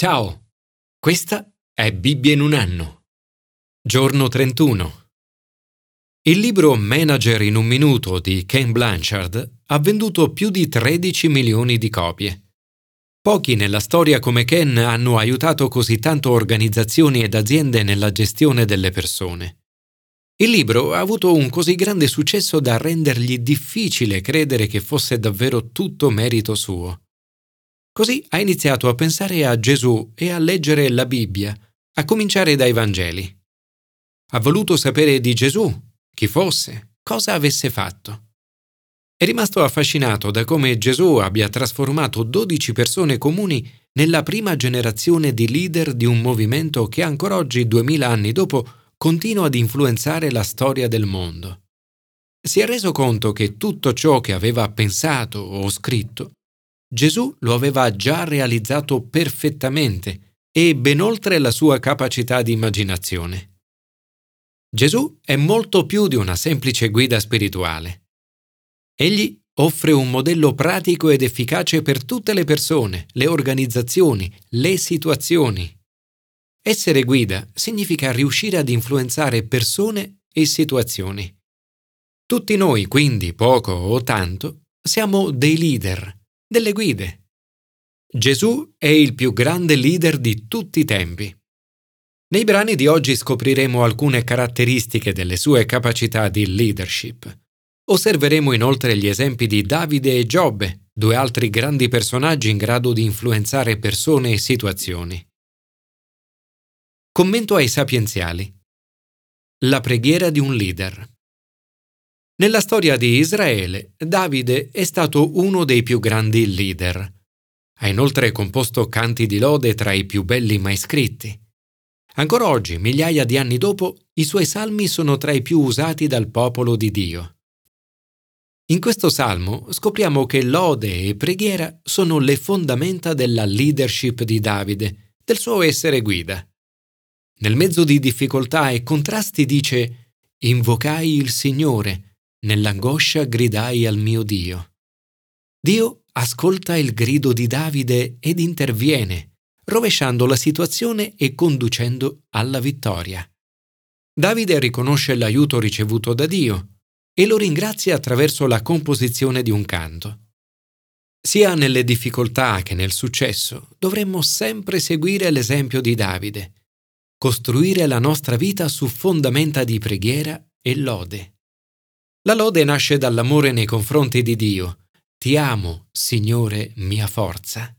Ciao, questa è Bibbia in un anno. Giorno 31. Il libro Manager in un minuto di Ken Blanchard ha venduto più di 13 milioni di copie. Pochi nella storia come Ken hanno aiutato così tanto organizzazioni ed aziende nella gestione delle persone. Il libro ha avuto un così grande successo da rendergli difficile credere che fosse davvero tutto merito suo. Così ha iniziato a pensare a Gesù e a leggere la Bibbia, a cominciare dai Vangeli. Ha voluto sapere di Gesù, chi fosse, cosa avesse fatto. È rimasto affascinato da come Gesù abbia trasformato 12 persone comuni nella prima generazione di leader di un movimento che ancora oggi, duemila anni dopo, continua ad influenzare la storia del mondo. Si è reso conto che tutto ciò che aveva pensato o scritto Gesù lo aveva già realizzato perfettamente e ben oltre la sua capacità di immaginazione. Gesù è molto più di una semplice guida spirituale. Egli offre un modello pratico ed efficace per tutte le persone, le organizzazioni, le situazioni. Essere guida significa riuscire ad influenzare persone e situazioni. Tutti noi, quindi, poco o tanto, siamo dei leader delle guide. Gesù è il più grande leader di tutti i tempi. Nei brani di oggi scopriremo alcune caratteristiche delle sue capacità di leadership. Osserveremo inoltre gli esempi di Davide e Giobbe, due altri grandi personaggi in grado di influenzare persone e situazioni. Commento ai sapienziali. La preghiera di un leader. Nella storia di Israele, Davide è stato uno dei più grandi leader. Ha inoltre composto canti di lode tra i più belli mai scritti. Ancora oggi, migliaia di anni dopo, i suoi salmi sono tra i più usati dal popolo di Dio. In questo salmo scopriamo che lode e preghiera sono le fondamenta della leadership di Davide, del suo essere guida. Nel mezzo di difficoltà e contrasti dice Invocai il Signore, Nell'angoscia gridai al mio Dio. Dio ascolta il grido di Davide ed interviene, rovesciando la situazione e conducendo alla vittoria. Davide riconosce l'aiuto ricevuto da Dio e lo ringrazia attraverso la composizione di un canto. Sia nelle difficoltà che nel successo dovremmo sempre seguire l'esempio di Davide, costruire la nostra vita su fondamenta di preghiera e lode. La lode nasce dall'amore nei confronti di Dio. Ti amo, Signore, mia forza.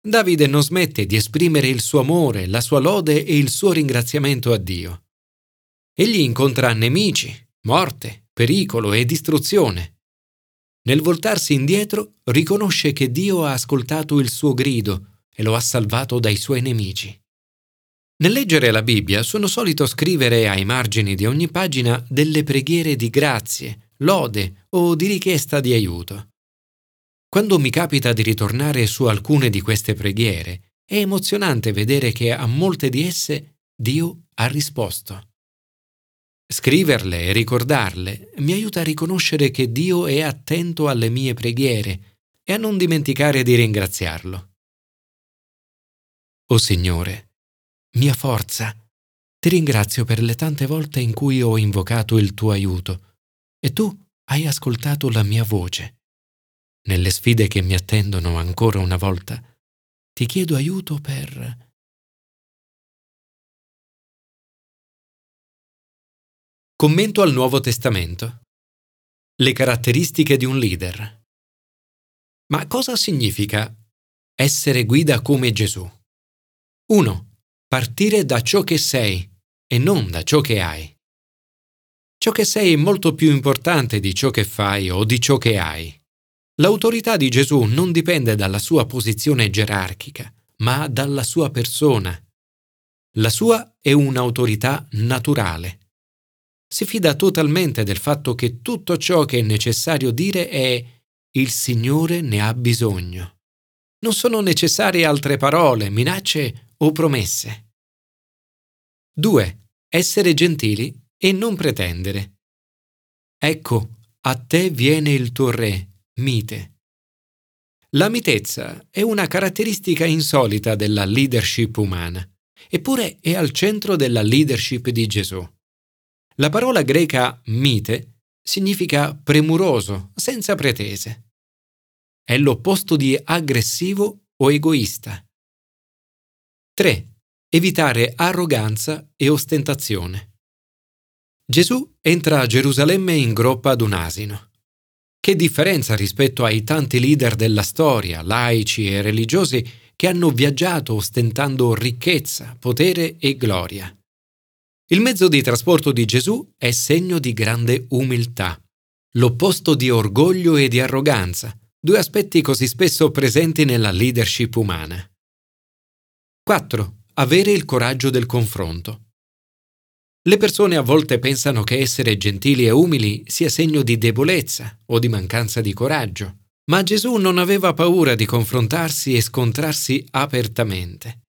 Davide non smette di esprimere il suo amore, la sua lode e il suo ringraziamento a Dio. Egli incontra nemici, morte, pericolo e distruzione. Nel voltarsi indietro riconosce che Dio ha ascoltato il suo grido e lo ha salvato dai suoi nemici. Nel leggere la Bibbia sono solito scrivere ai margini di ogni pagina delle preghiere di grazie, lode o di richiesta di aiuto. Quando mi capita di ritornare su alcune di queste preghiere, è emozionante vedere che a molte di esse Dio ha risposto. Scriverle e ricordarle mi aiuta a riconoscere che Dio è attento alle mie preghiere e a non dimenticare di ringraziarlo. O oh Signore, mia forza, ti ringrazio per le tante volte in cui ho invocato il tuo aiuto e tu hai ascoltato la mia voce. Nelle sfide che mi attendono ancora una volta, ti chiedo aiuto per... Commento al Nuovo Testamento. Le caratteristiche di un leader. Ma cosa significa essere guida come Gesù? 1. Partire da ciò che sei e non da ciò che hai. Ciò che sei è molto più importante di ciò che fai o di ciò che hai. L'autorità di Gesù non dipende dalla sua posizione gerarchica, ma dalla sua persona. La sua è un'autorità naturale. Si fida totalmente del fatto che tutto ciò che è necessario dire è il Signore ne ha bisogno. Non sono necessarie altre parole, minacce o promesse. 2. Essere gentili e non pretendere. Ecco, a te viene il tuo re, mite. La mitezza è una caratteristica insolita della leadership umana, eppure è al centro della leadership di Gesù. La parola greca mite significa premuroso, senza pretese. È l'opposto di aggressivo o egoista. 3. Evitare arroganza e ostentazione. Gesù entra a Gerusalemme in groppa ad un asino. Che differenza rispetto ai tanti leader della storia, laici e religiosi, che hanno viaggiato ostentando ricchezza, potere e gloria. Il mezzo di trasporto di Gesù è segno di grande umiltà, l'opposto di orgoglio e di arroganza, due aspetti così spesso presenti nella leadership umana. 4. Avere il coraggio del confronto. Le persone a volte pensano che essere gentili e umili sia segno di debolezza o di mancanza di coraggio, ma Gesù non aveva paura di confrontarsi e scontrarsi apertamente.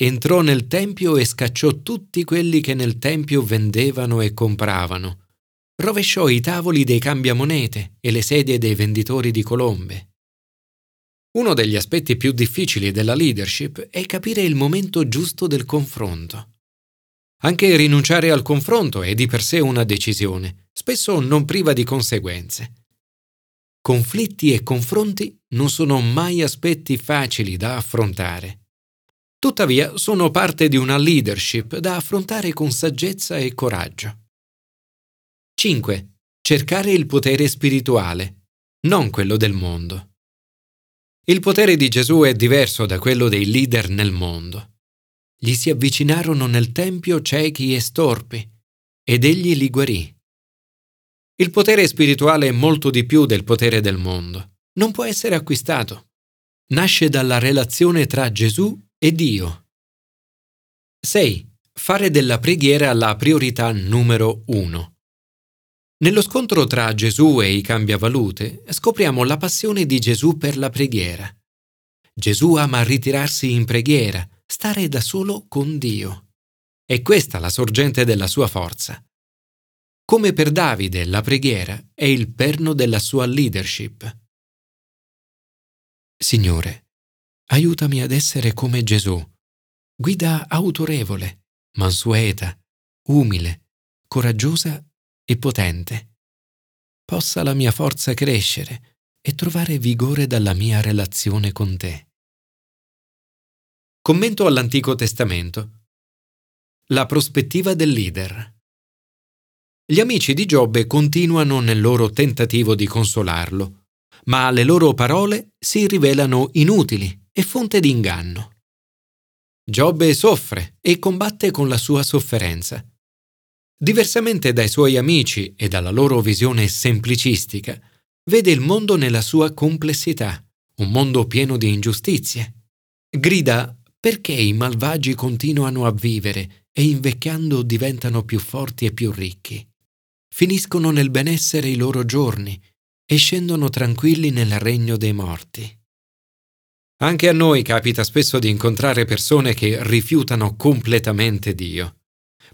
Entrò nel Tempio e scacciò tutti quelli che nel Tempio vendevano e compravano. Rovesciò i tavoli dei cambiamonete e le sedie dei venditori di colombe. Uno degli aspetti più difficili della leadership è capire il momento giusto del confronto. Anche rinunciare al confronto è di per sé una decisione, spesso non priva di conseguenze. Conflitti e confronti non sono mai aspetti facili da affrontare. Tuttavia sono parte di una leadership da affrontare con saggezza e coraggio. 5. Cercare il potere spirituale, non quello del mondo. Il potere di Gesù è diverso da quello dei leader nel mondo gli si avvicinarono nel tempio ciechi e storpi, ed egli li guarì. Il potere spirituale è molto di più del potere del mondo. Non può essere acquistato. Nasce dalla relazione tra Gesù e Dio. 6. Fare della preghiera la priorità numero uno. Nello scontro tra Gesù e i cambiavalute scopriamo la passione di Gesù per la preghiera. Gesù ama ritirarsi in preghiera, stare da solo con Dio. È questa la sorgente della sua forza. Come per Davide, la preghiera è il perno della sua leadership. Signore, aiutami ad essere come Gesù, guida autorevole, mansueta, umile, coraggiosa e potente. Possa la mia forza crescere e trovare vigore dalla mia relazione con te. Commento all'Antico Testamento. La prospettiva del leader. Gli amici di Giobbe continuano nel loro tentativo di consolarlo, ma le loro parole si rivelano inutili e fonte di inganno. Giobbe soffre e combatte con la sua sofferenza. Diversamente dai suoi amici e dalla loro visione semplicistica, vede il mondo nella sua complessità, un mondo pieno di ingiustizie. Grida perché i malvagi continuano a vivere e invecchiando diventano più forti e più ricchi? Finiscono nel benessere i loro giorni e scendono tranquilli nel regno dei morti. Anche a noi capita spesso di incontrare persone che rifiutano completamente Dio.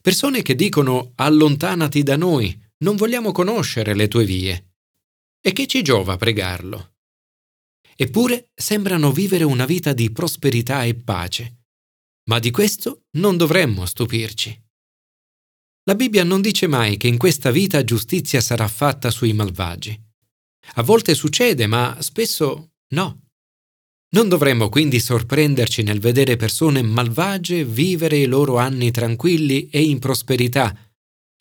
Persone che dicono allontanati da noi, non vogliamo conoscere le tue vie. E che ci giova pregarlo? Eppure sembrano vivere una vita di prosperità e pace. Ma di questo non dovremmo stupirci. La Bibbia non dice mai che in questa vita giustizia sarà fatta sui malvagi. A volte succede, ma spesso no. Non dovremmo quindi sorprenderci nel vedere persone malvagie vivere i loro anni tranquilli e in prosperità,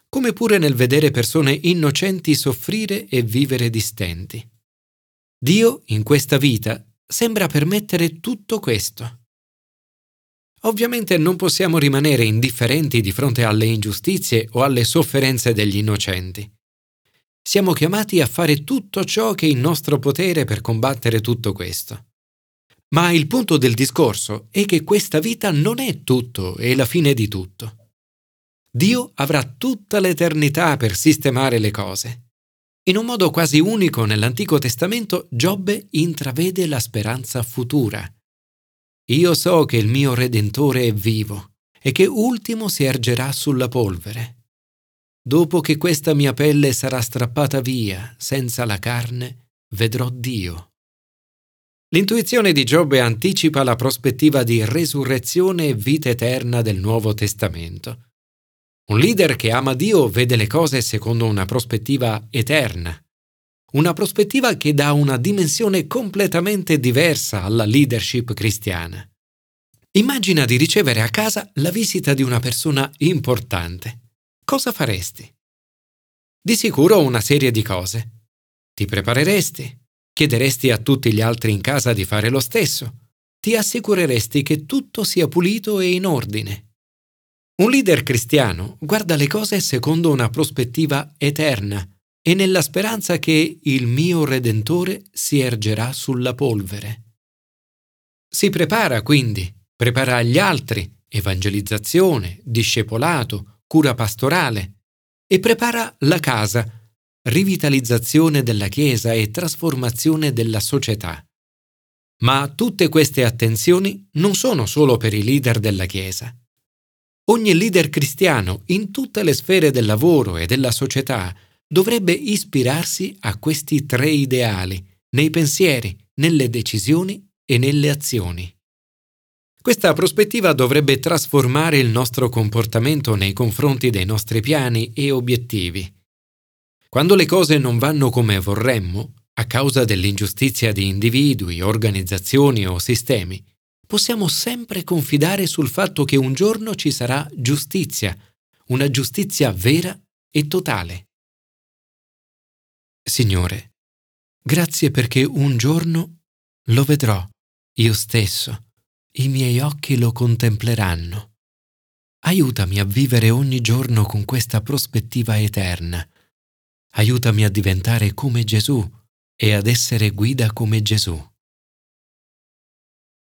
come pure nel vedere persone innocenti soffrire e vivere distenti. Dio in questa vita sembra permettere tutto questo. Ovviamente non possiamo rimanere indifferenti di fronte alle ingiustizie o alle sofferenze degli innocenti. Siamo chiamati a fare tutto ciò che è in nostro potere per combattere tutto questo. Ma il punto del discorso è che questa vita non è tutto e la fine di tutto. Dio avrà tutta l'eternità per sistemare le cose. In un modo quasi unico nell'Antico Testamento, Giobbe intravede la speranza futura. Io so che il mio Redentore è vivo e che ultimo si ergerà sulla polvere. Dopo che questa mia pelle sarà strappata via senza la carne, vedrò Dio. L'intuizione di Giobbe anticipa la prospettiva di resurrezione e vita eterna del Nuovo Testamento. Un leader che ama Dio vede le cose secondo una prospettiva eterna, una prospettiva che dà una dimensione completamente diversa alla leadership cristiana. Immagina di ricevere a casa la visita di una persona importante. Cosa faresti? Di sicuro una serie di cose. Ti prepareresti, chiederesti a tutti gli altri in casa di fare lo stesso, ti assicureresti che tutto sia pulito e in ordine. Un leader cristiano guarda le cose secondo una prospettiva eterna e nella speranza che il mio Redentore si ergerà sulla polvere. Si prepara quindi, prepara gli altri, evangelizzazione, discepolato, cura pastorale, e prepara la casa, rivitalizzazione della Chiesa e trasformazione della società. Ma tutte queste attenzioni non sono solo per i leader della Chiesa. Ogni leader cristiano in tutte le sfere del lavoro e della società dovrebbe ispirarsi a questi tre ideali nei pensieri, nelle decisioni e nelle azioni. Questa prospettiva dovrebbe trasformare il nostro comportamento nei confronti dei nostri piani e obiettivi. Quando le cose non vanno come vorremmo, a causa dell'ingiustizia di individui, organizzazioni o sistemi, possiamo sempre confidare sul fatto che un giorno ci sarà giustizia, una giustizia vera e totale. Signore, grazie perché un giorno lo vedrò io stesso, i miei occhi lo contempleranno. Aiutami a vivere ogni giorno con questa prospettiva eterna. Aiutami a diventare come Gesù e ad essere guida come Gesù.